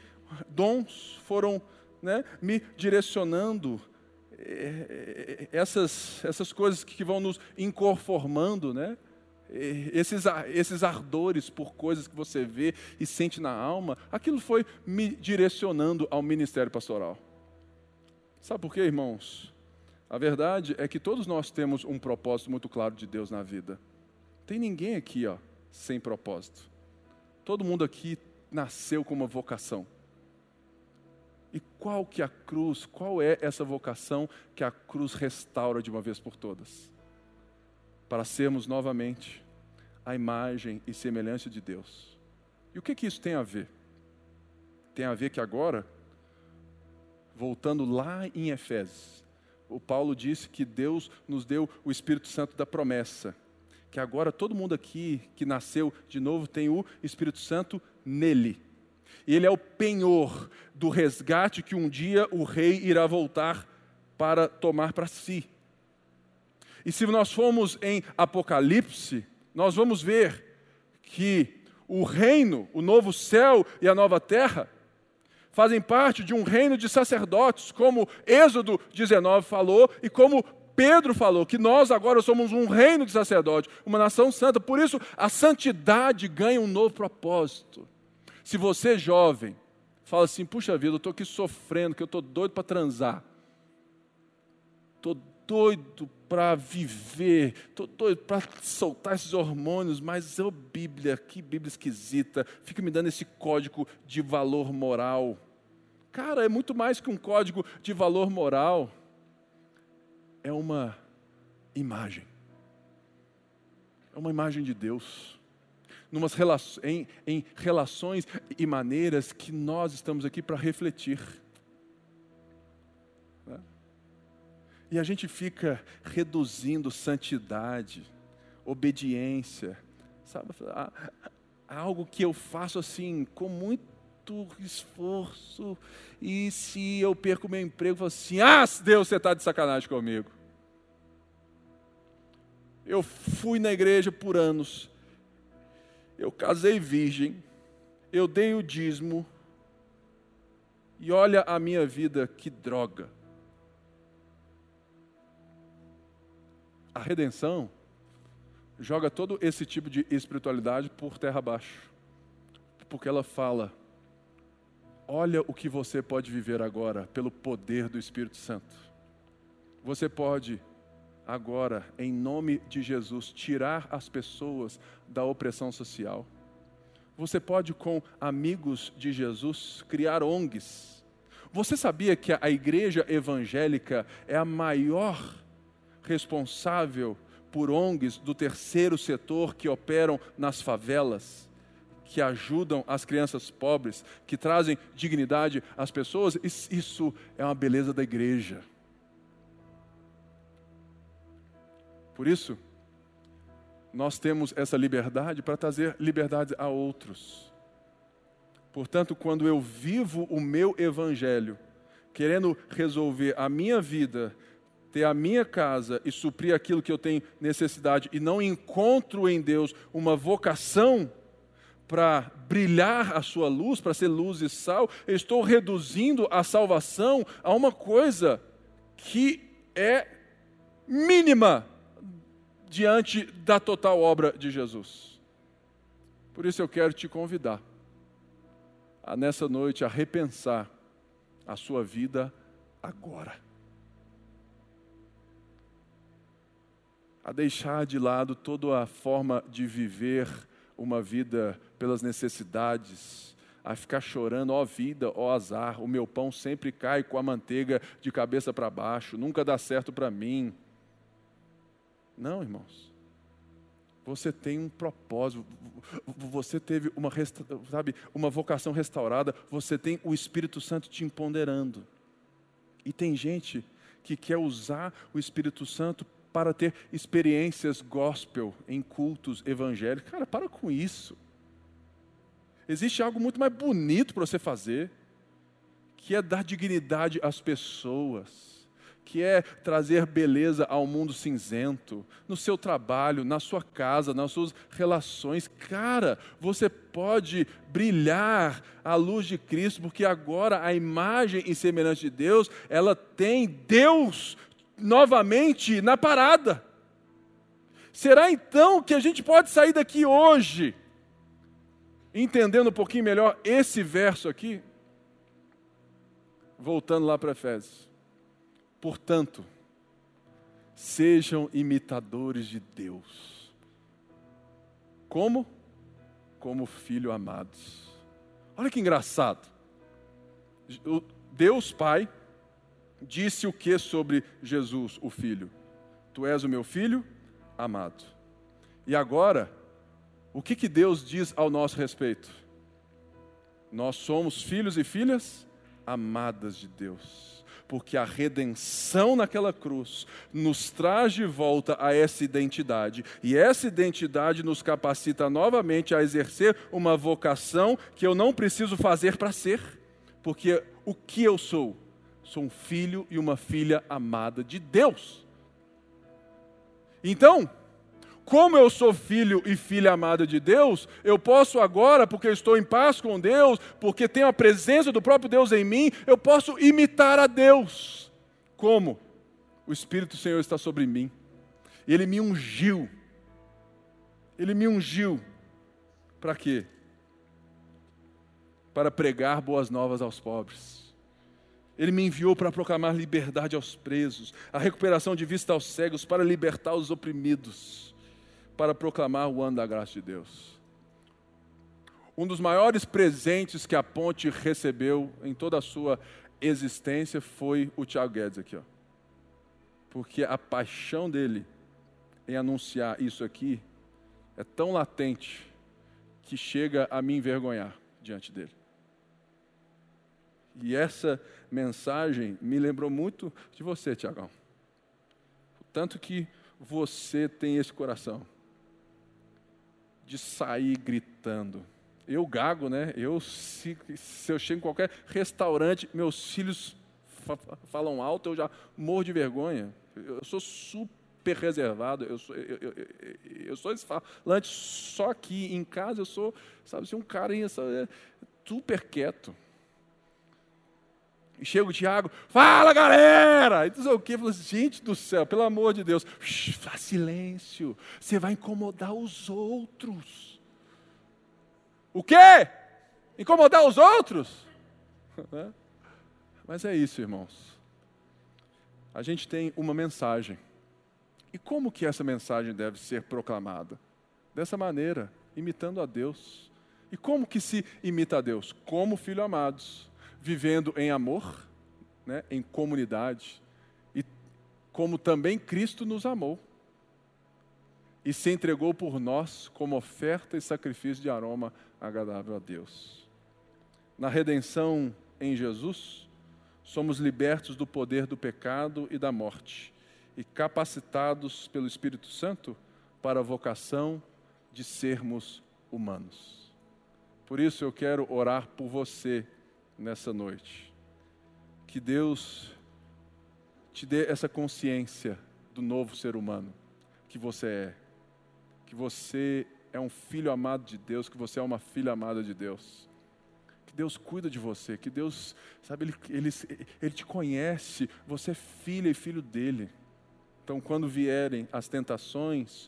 dons foram né, me direcionando eh, eh, essas, essas coisas que vão nos inconformando, né? Esses, esses ardores por coisas que você vê e sente na alma, aquilo foi me direcionando ao ministério pastoral. Sabe por quê, irmãos? A verdade é que todos nós temos um propósito muito claro de Deus na vida. Tem ninguém aqui, ó, sem propósito. Todo mundo aqui nasceu com uma vocação. E qual que é a cruz, qual é essa vocação que a cruz restaura de uma vez por todas? Para sermos novamente a imagem e semelhança de Deus. E o que, que isso tem a ver? Tem a ver que agora, voltando lá em Efésios, o Paulo disse que Deus nos deu o Espírito Santo da promessa. Que agora todo mundo aqui que nasceu de novo tem o Espírito Santo nele. E ele é o penhor do resgate que um dia o rei irá voltar para tomar para si. E se nós formos em Apocalipse, nós vamos ver que o reino, o novo céu e a nova terra, fazem parte de um reino de sacerdotes, como Êxodo 19 falou e como Pedro falou, que nós agora somos um reino de sacerdotes, uma nação santa. Por isso, a santidade ganha um novo propósito. Se você, jovem, fala assim: puxa vida, eu estou aqui sofrendo, que eu estou doido para transar, estou doido para viver, estou doido para soltar esses hormônios, mas ô oh, Bíblia, que Bíblia esquisita, fica me dando esse código de valor moral. Cara, é muito mais que um código de valor moral, é uma imagem, é uma imagem de Deus. Em, em relações e maneiras que nós estamos aqui para refletir. E a gente fica reduzindo santidade, obediência, sabe? A, a algo que eu faço assim, com muito esforço, e se eu perco meu emprego, eu falo assim: ah, Deus, você está de sacanagem comigo. Eu fui na igreja por anos, eu casei virgem, eu dei o dízimo, e olha a minha vida, que droga. A redenção joga todo esse tipo de espiritualidade por terra abaixo. Porque ela fala: olha o que você pode viver agora pelo poder do Espírito Santo. Você pode agora, em nome de Jesus, tirar as pessoas da opressão social. Você pode, com amigos de Jesus, criar ONGs. Você sabia que a igreja evangélica é a maior responsável por ONGs do terceiro setor que operam nas favelas, que ajudam as crianças pobres, que trazem dignidade às pessoas. Isso é uma beleza da igreja. Por isso, nós temos essa liberdade para trazer liberdade a outros. Portanto, quando eu vivo o meu evangelho, querendo resolver a minha vida ter a minha casa e suprir aquilo que eu tenho necessidade e não encontro em Deus uma vocação para brilhar a sua luz, para ser luz e sal, eu estou reduzindo a salvação a uma coisa que é mínima diante da total obra de Jesus. Por isso eu quero te convidar a nessa noite a repensar a sua vida agora. A deixar de lado toda a forma de viver uma vida pelas necessidades, a ficar chorando, ó vida, ó azar, o meu pão sempre cai com a manteiga de cabeça para baixo, nunca dá certo para mim. Não, irmãos. Você tem um propósito, você teve uma, sabe, uma vocação restaurada, você tem o Espírito Santo te empoderando. E tem gente que quer usar o Espírito Santo para ter experiências gospel em cultos evangélicos. Cara, para com isso. Existe algo muito mais bonito para você fazer, que é dar dignidade às pessoas, que é trazer beleza ao mundo cinzento, no seu trabalho, na sua casa, nas suas relações. Cara, você pode brilhar à luz de Cristo, porque agora a imagem e semelhança de Deus, ela tem Deus novamente na parada. Será então que a gente pode sair daqui hoje, entendendo um pouquinho melhor esse verso aqui? Voltando lá para Efésios. Portanto, sejam imitadores de Deus. Como? Como filho amados. Olha que engraçado. Deus Pai disse o que sobre Jesus, o Filho? Tu és o meu filho amado. E agora, o que, que Deus diz ao nosso respeito? Nós somos filhos e filhas amadas de Deus, porque a redenção naquela cruz nos traz de volta a essa identidade, e essa identidade nos capacita novamente a exercer uma vocação que eu não preciso fazer para ser, porque o que eu sou? Sou um filho e uma filha amada de Deus. Então, como eu sou filho e filha amada de Deus, eu posso agora, porque estou em paz com Deus, porque tenho a presença do próprio Deus em mim, eu posso imitar a Deus. Como? O Espírito do Senhor está sobre mim. Ele me ungiu. Ele me ungiu. Para quê? Para pregar boas novas aos pobres ele me enviou para proclamar liberdade aos presos, a recuperação de vista aos cegos, para libertar os oprimidos, para proclamar o ano da graça de Deus. Um dos maiores presentes que a ponte recebeu em toda a sua existência foi o Tiago Guedes aqui, ó. Porque a paixão dele em anunciar isso aqui é tão latente que chega a me envergonhar diante dele. E essa mensagem me lembrou muito de você, Tiagão. Tanto que você tem esse coração de sair gritando. Eu gago, né? Eu se, se eu chego em qualquer restaurante, meus filhos fa falam alto, eu já morro de vergonha. Eu sou super reservado, eu sou, eu, eu, eu, sou esse falante, só que em casa eu sou, sabe, assim, um carinha sabe, super quieto. Chega o Tiago, fala galera! E tu o quê? Fala, gente do céu, pelo amor de Deus, faz silêncio, você vai incomodar os outros. O quê? Incomodar os outros? [LAUGHS] Mas é isso, irmãos. A gente tem uma mensagem. E como que essa mensagem deve ser proclamada? Dessa maneira, imitando a Deus. E como que se imita a Deus? Como filho amados vivendo em amor, né, em comunidade, e como também Cristo nos amou e se entregou por nós como oferta e sacrifício de aroma agradável a Deus. Na redenção em Jesus, somos libertos do poder do pecado e da morte e capacitados pelo Espírito Santo para a vocação de sermos humanos. Por isso eu quero orar por você nessa noite. Que Deus te dê essa consciência do novo ser humano que você é. Que você é um filho amado de Deus, que você é uma filha amada de Deus. Que Deus cuida de você, que Deus, sabe, Ele, ele, ele te conhece, você é filha e filho dele. Então, quando vierem as tentações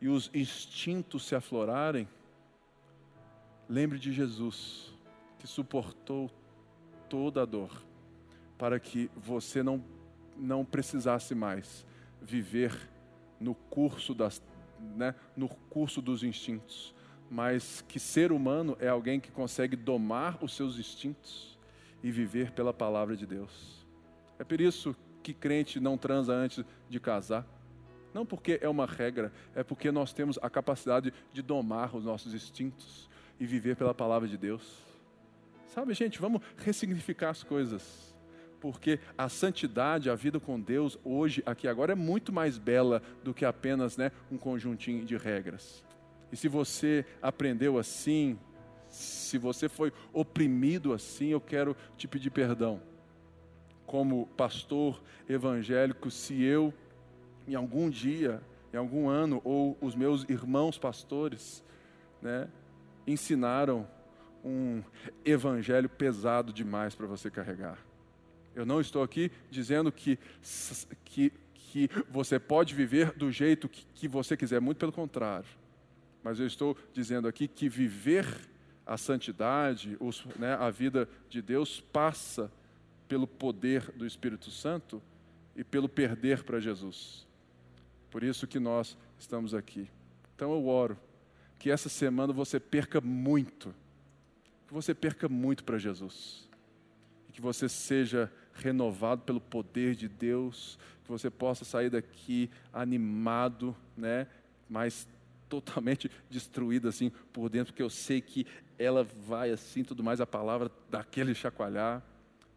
e os instintos se aflorarem, lembre de Jesus que suportou toda a dor, para que você não, não precisasse mais viver no curso, das, né, no curso dos instintos, mas que ser humano é alguém que consegue domar os seus instintos e viver pela palavra de Deus. É por isso que crente não transa antes de casar. Não porque é uma regra, é porque nós temos a capacidade de domar os nossos instintos e viver pela palavra de Deus. Sabe, gente, vamos ressignificar as coisas. Porque a santidade, a vida com Deus, hoje, aqui agora, é muito mais bela do que apenas né, um conjuntinho de regras. E se você aprendeu assim, se você foi oprimido assim, eu quero te pedir perdão. Como pastor evangélico, se eu, em algum dia, em algum ano, ou os meus irmãos pastores, né, ensinaram um evangelho pesado demais para você carregar. Eu não estou aqui dizendo que, que, que você pode viver do jeito que, que você quiser, muito pelo contrário. Mas eu estou dizendo aqui que viver a santidade, os, né, a vida de Deus, passa pelo poder do Espírito Santo e pelo perder para Jesus. Por isso que nós estamos aqui. Então eu oro que essa semana você perca muito que você perca muito para Jesus. E que você seja renovado pelo poder de Deus, que você possa sair daqui animado, né? Mas totalmente [LAUGHS] destruído assim por dentro, porque eu sei que ela vai assim, tudo mais, a palavra daquele chacoalhar,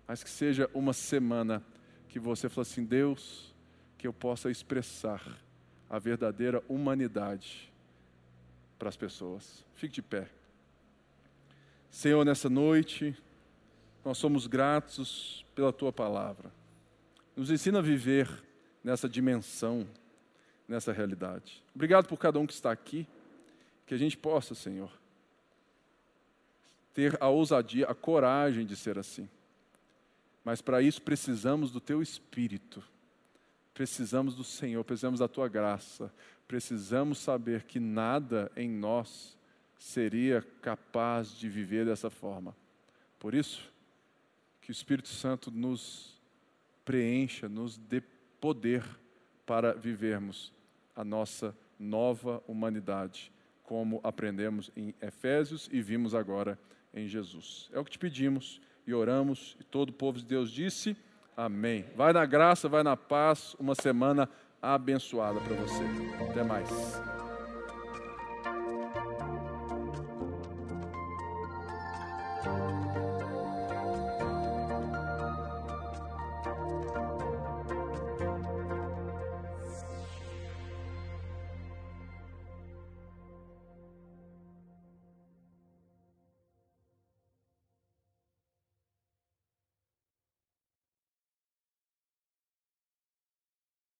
mas que seja uma semana que você fala assim, Deus, que eu possa expressar a verdadeira humanidade para as pessoas. Fique de pé. Senhor, nessa noite, nós somos gratos pela tua palavra. Nos ensina a viver nessa dimensão, nessa realidade. Obrigado por cada um que está aqui, que a gente possa, Senhor, ter a ousadia, a coragem de ser assim. Mas para isso precisamos do Teu Espírito, precisamos do Senhor, precisamos da Tua graça, precisamos saber que nada em nós seria capaz de viver dessa forma. Por isso, que o Espírito Santo nos preencha, nos dê poder para vivermos a nossa nova humanidade, como aprendemos em Efésios e vimos agora em Jesus. É o que te pedimos e oramos, e todo o povo de Deus disse: Amém. Vai na graça, vai na paz, uma semana abençoada para você. Até mais.